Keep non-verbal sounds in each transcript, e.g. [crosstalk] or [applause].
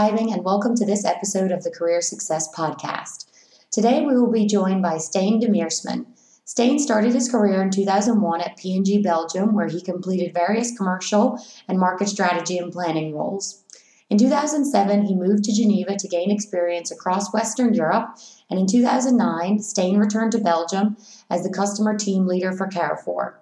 and welcome to this episode of the Career Success Podcast. Today we will be joined by Stijn Demeersman. Stijn started his career in 2001 at P&G Belgium, where he completed various commercial and market strategy and planning roles. In 2007, he moved to Geneva to gain experience across Western Europe, and in 2009, Stijn returned to Belgium as the customer team leader for Carrefour.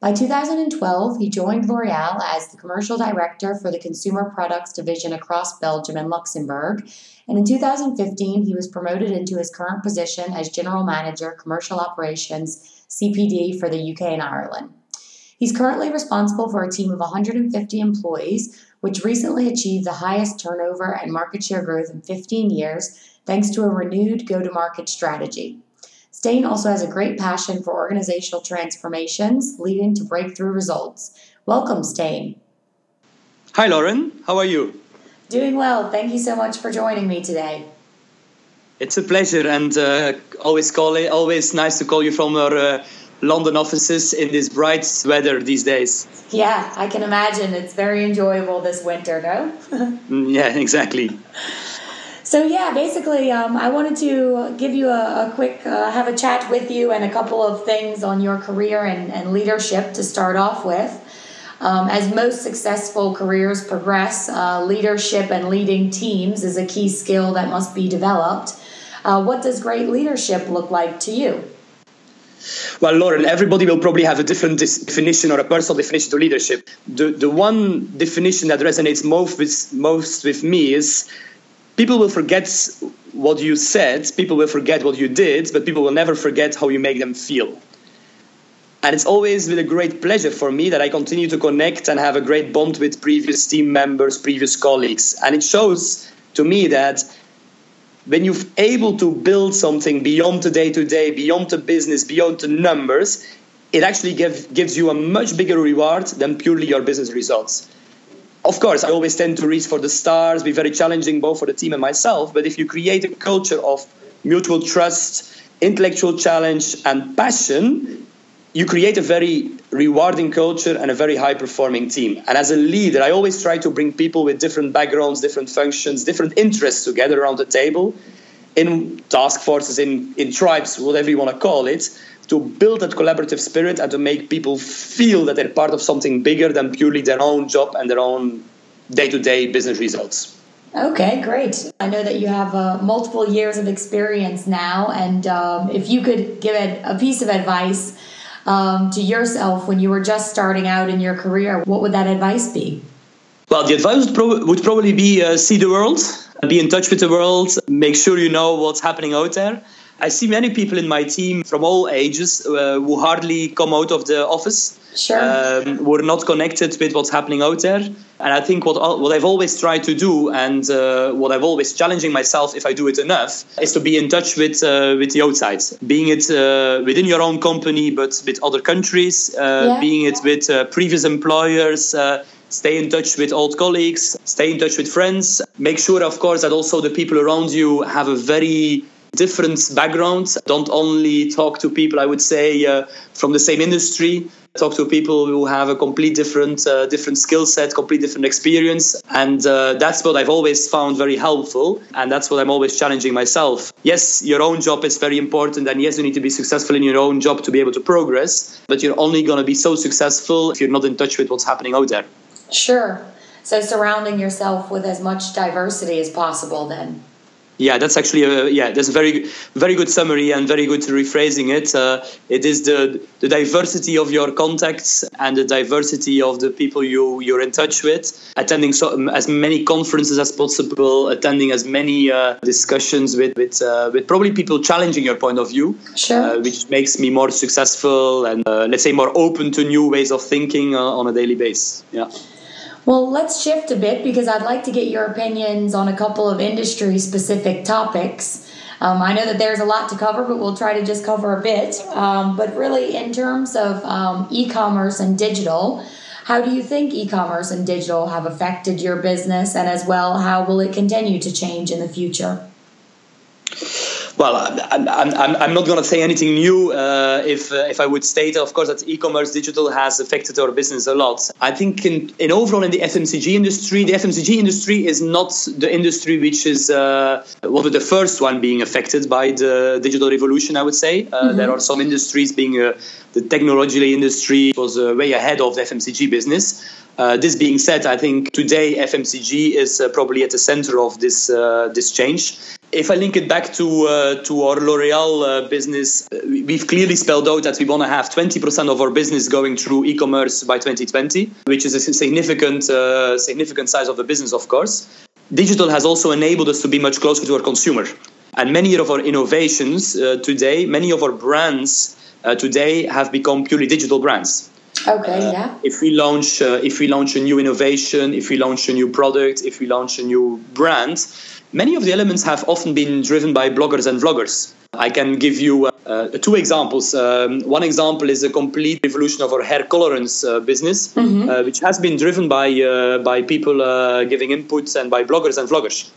By 2012, he joined L'Oreal as the commercial director for the consumer products division across Belgium and Luxembourg. And in 2015, he was promoted into his current position as general manager, commercial operations, CPD for the UK and Ireland. He's currently responsible for a team of 150 employees, which recently achieved the highest turnover and market share growth in 15 years thanks to a renewed go to market strategy. Stijn also has a great passion for organizational transformations, leading to breakthrough results. Welcome, Stijn. Hi, Lauren. How are you? Doing well. Thank you so much for joining me today. It's a pleasure, and uh, always call it, always nice to call you from our uh, London offices in this bright weather these days. Yeah, I can imagine. It's very enjoyable this winter, no? [laughs] Mm, yeah, exactly. So yeah, basically, um, I wanted to give you a, a quick, uh, have a chat with you and a couple of things on your career and, and leadership to start off with. Um, as most successful careers progress, uh, leadership and leading teams is a key skill that must be developed. Uh, what does great leadership look like to you? Well, Lauren, everybody will probably have a different definition or a personal definition to leadership. The the one definition that resonates most with most with me is people will forget what you said, people will forget what you did, but people will never forget how you make them feel. And it's always with a great pleasure for me that I continue to connect and have a great bond with previous team members, previous colleagues. And it shows to me that when you're able to build something beyond the day to day, beyond the business, beyond the numbers, it actually give, gives you a much bigger reward than purely your business results of course, I always tend to reach for the stars, be very challenging both for the team and myself. But if you create a culture of mutual trust, intellectual challenge, and passion, you create a very rewarding culture and a very high performing team. And as a leader, I always try to bring people with different backgrounds, different functions, different interests together around the table in task forces, in, in tribes, whatever you want to call it, to build that collaborative spirit and to make people feel that they're part of something bigger than purely their own job and their own day-to-day business results. Okay, great. I know that you have uh, multiple years of experience now, and um, if you could give it a piece of advice um, to yourself when you were just starting out in your career, what would that advice be? Well, the advice would, pro- would probably be uh, see the world, be in touch with the world, make sure you know what's happening out there, I see many people in my team from all ages uh, who hardly come out of the office. Sure. Um, who are not connected with what's happening out there. And I think what what I've always tried to do, and uh, what I've always challenging myself, if I do it enough, is to be in touch with uh, with the outside, being it uh, within your own company, but with other countries, uh, yeah. being it with uh, previous employers stay in touch with old colleagues, stay in touch with friends. Make sure, of course, that also the people around you have a very different backgrounds. Don't only talk to people, I would say, uh, from the same industry. Talk to people who have a complete different, uh, different skill set, complete different experience, and uh, that's what I've always found very helpful, and that's what I'm always challenging myself. Yes, your own job is very important, and yes, you need to be successful in your own job to be able to progress. But you're only going to be so successful if you're not in touch with what's happening out there. Sure. So surrounding yourself with as much diversity as possible, then yeah, that's actually a yeah, that's a very very good summary and very good rephrasing it. Uh, it is the the diversity of your contacts and the diversity of the people you you're in touch with. Attending so as many conferences as possible, attending as many uh, discussions with with uh, with probably people challenging your point of view, sure. Uh, which makes me more successful and uh, let's say more open to new ways of thinking uh, on a daily basis. Yeah. Well, let's shift a bit because I'd like to get your opinions on a couple of industry specific topics. Um, I know that there's a lot to cover, but we'll try to just cover a bit. Um, but really, in terms of um, e commerce and digital, how do you think e commerce and digital have affected your business? And as well, how will it continue to change in the future? Well, I'm, I'm, I'm not going to say anything new uh, if, uh, if I would state, of course, that e-commerce digital has affected our business a lot. I think in, in overall in the FMCG industry, the FMCG industry is not the industry which is uh, one of the first one being affected by the digital revolution, I would say. Uh, mm-hmm. There are some industries being uh, the technology industry was uh, way ahead of the FMCG business. Uh, this being said, I think today FMCG is uh, probably at the center of this uh, this change. If I link it back to uh, to our L'Oreal uh, business, we've clearly spelled out that we want to have 20% of our business going through e-commerce by 2020, which is a significant significant size of the business, of course. Digital has also enabled us to be much closer to our consumer, and many of our innovations today, many of our brands today have become purely digital brands. Okay, uh, yeah. If we launch, uh, if we launch a new innovation, if we launch a new product, if we launch a new brand, many of the elements have often been driven by bloggers and vloggers. I can give you uh, uh, two examples. Um, one example is a complete revolution of our hair colorants uh, business, mm-hmm. Uh, which has been driven by by people giving inputs and by bloggers and vloggers.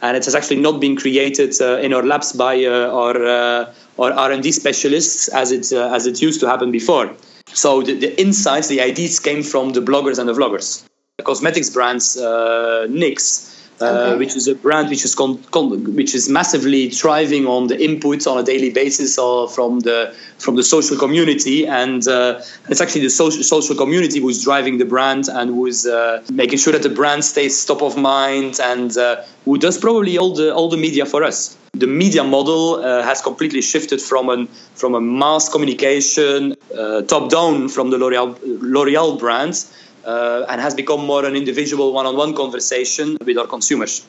And it has actually not been created in our labs by our our R&D specialists as it as it used to happen before. So the, the insights, the ideas came from the bloggers and the vloggers. The cosmetics brands, uh, NYX, uh, okay. which is a brand which is con- con- which is massively thriving on the inputs on a daily basis or from the from the social community, and uh, it's actually the social social community who's driving the brand and who's uh, making sure that the brand stays top of mind and uh, who does probably all the all the media for us the media model uh, has completely shifted from an from a mass communication uh, top down from the L'Oreal L'Oreal brand uh, and has become more an individual one-on-one conversation with our consumers.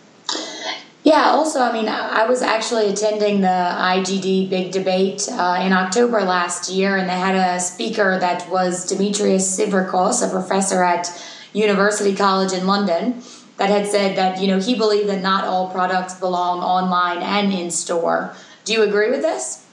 Yeah, also, I mean, I was actually attending the IGD big debate uh, in October last year, and they had a speaker that was Demetrios Tsivrikos, a professor at University College in London that had said that you know he believed that not all products belong online and in store. Do you agree with this?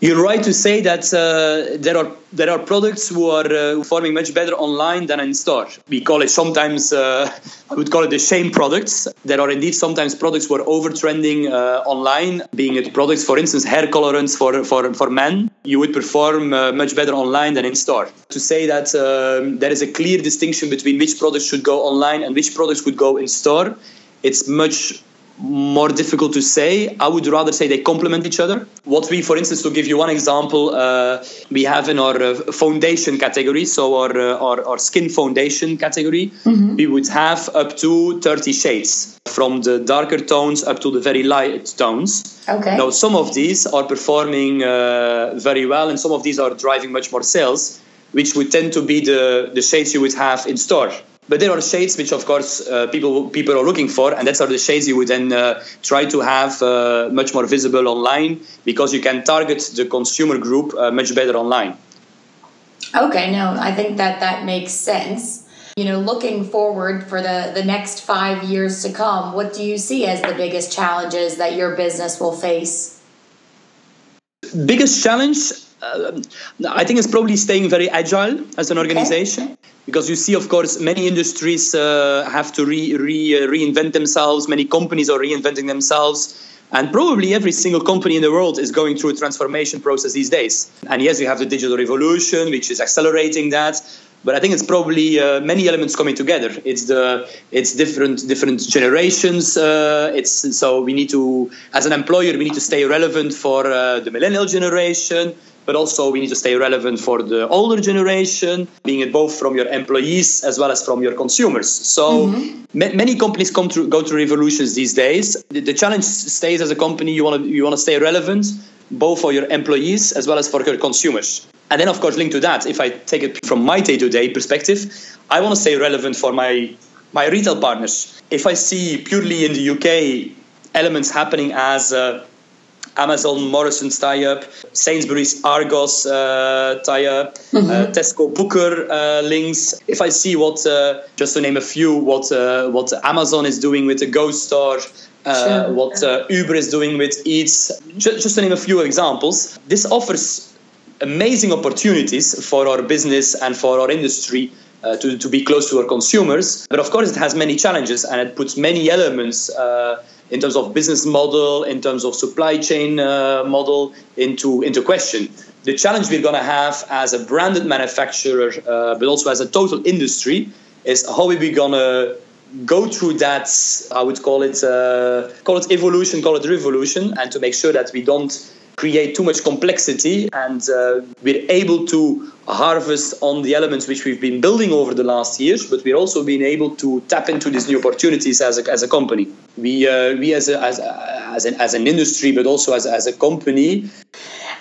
You're right to say that uh, there are there are products who are uh, performing much better online than in store. We call it sometimes uh, I would call it the shame products. There are indeed sometimes products who are over trending uh, online, being it products, for instance, hair colorants for for for men. You would perform uh, much better online than in store. To say that um, there is a clear distinction between which products should go online and which products would go in store, it's much more difficult to say. I would rather say they complement each other. What we, for instance, to give you one example, uh, we have in our uh, foundation category, so our, uh, our, our, skin foundation category, mm-hmm. we would have up to 30 shades from the darker tones up to the very light tones. Okay. Now, some of these are performing uh, very well, and some of these are driving much more sales, which would tend to be the, the shades you would have in store. But there are shades which, of course, uh, people people are looking for, and that's are the shades you would then uh, try to have uh, much more visible online because you can target the consumer group uh, much better online. Okay, no, I think that that makes sense. You know, looking forward for the the next five years to come, what do you see as the biggest challenges that your business will face? Biggest challenge, uh, I think, it's probably staying very agile as an organization. Okay because you see, of course, many industries uh, have to re, re, uh, reinvent themselves. Many companies are reinventing themselves. And probably every single company in the world is going through a transformation process these days. And yes, you have the digital revolution, which is accelerating that. But I think it's probably uh, many elements coming together. It's the it's different different generations. Uh, it's so we need to, as an employer, we need to stay relevant for uh, the millennial generation but also we need to stay relevant for the older generation, being it both from your employees as well as from your consumers. So mm-hmm. ma- many companies come through, go through revolutions these days. The, the challenge stays as a company, you want to you want to stay relevant both for your employees as well as for your consumers. And then, of course, linked to that, if I take it from my day-to-day perspective, I want to stay relevant for my my retail partners. If I see purely in the UK elements happening as uh, Amazon Morrisons tie up, Sainsbury's Argos uh, tie up, mm-hmm. uh, Tesco Booker uh, links. If I see what, uh, just to name a few, what uh, what Amazon is doing with the Go Store. Uh, sure. What Uber is doing with Eats, just, just to name a few examples, this offers amazing opportunities for our business and for our industry uh, to, to be close to our consumers. But of course, it has many challenges and it puts many elements uh, in terms of business model, in terms of supply chain uh, model into into question. The challenge we're going to have as a branded manufacturer, uh, but also as a total industry, is how are we going to go through that? I would call it uh, call it evolution, call it revolution, and to make sure that we don't create too much complexity and uh, we're able to harvest on the elements which we've been building over the last years but we're also being able to tap into these new opportunities as a, as a company we uh, we as a, as, as, an, as an industry but also as, as a company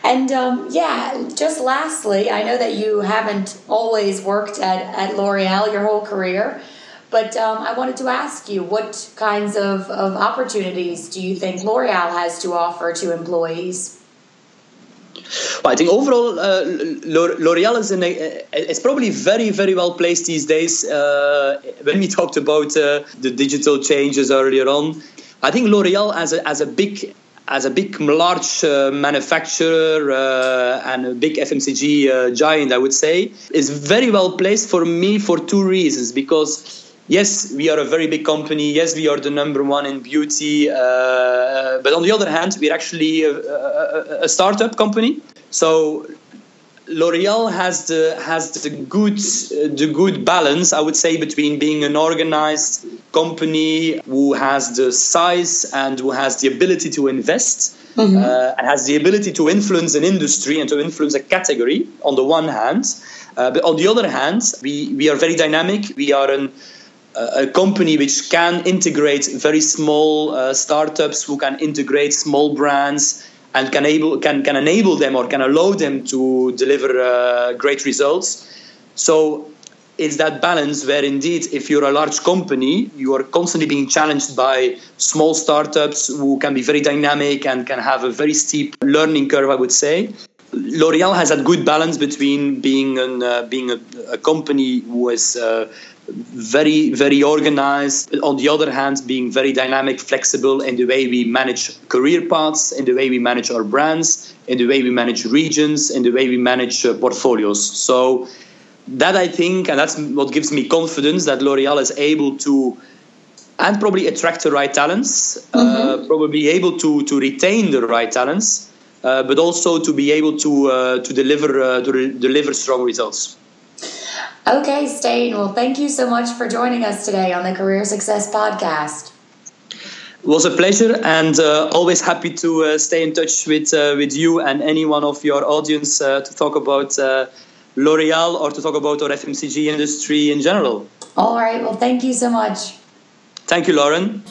and um, yeah, just lastly, I know that you haven't always worked at, at L'Oreal your whole career, but um, I wanted to ask you what kinds of, of opportunities do you think L'Oreal has to offer to employees? Well, I think overall, uh, L'Oreal is, a, is probably very, very well placed these days. Uh, when we talked about uh, the digital changes earlier on, I think L'Oreal as a, as a big as a big, large uh, manufacturer uh, and a big FMCG uh, giant, I would say, is very well placed for me for two reasons. Because yes, we are a very big company. Yes, we are the number one in beauty. Uh, but on the other hand, we're actually a, a, a startup company. So L'Oreal has the has the good the good balance, I would say, between being an organized company who has the size and who has the ability to invest mm-hmm. uh, and has the ability to influence an industry and to influence a category on the one hand, uh, but on the other hand, we we are very dynamic. We are an a company which can integrate very small uh, startups who can integrate small brands and can able can can enable them or can allow them to deliver uh, great results. So it's that balance where indeed if you're a large company you are constantly being challenged by small startups who can be very dynamic and can have a very steep learning curve i would say l'oreal has that good balance between being an, uh, being a, a, company who is uh, very, very organized. On the other hand, being very dynamic, flexible in the way we manage career paths, in the way we manage our brands, in the way we manage regions, in the way we manage uh, portfolios. So that I think, and that's what gives me confidence that L'Oreal is able to and probably attract the right talents, uh, mm-hmm. uh, probably able to to retain the right talents, uh, but also to be able to uh, to deliver uh, to re- deliver strong results. Okay, Stijn. Well, thank you so much for joining us today on the Career Success Podcast. It was a pleasure, and uh, always happy to uh, stay in touch with uh, with you and any one of your audience uh, to talk about uh, L'Oreal or to talk about our FMCG industry in general. All right. Well, thank you so much. Thank you, Lauren.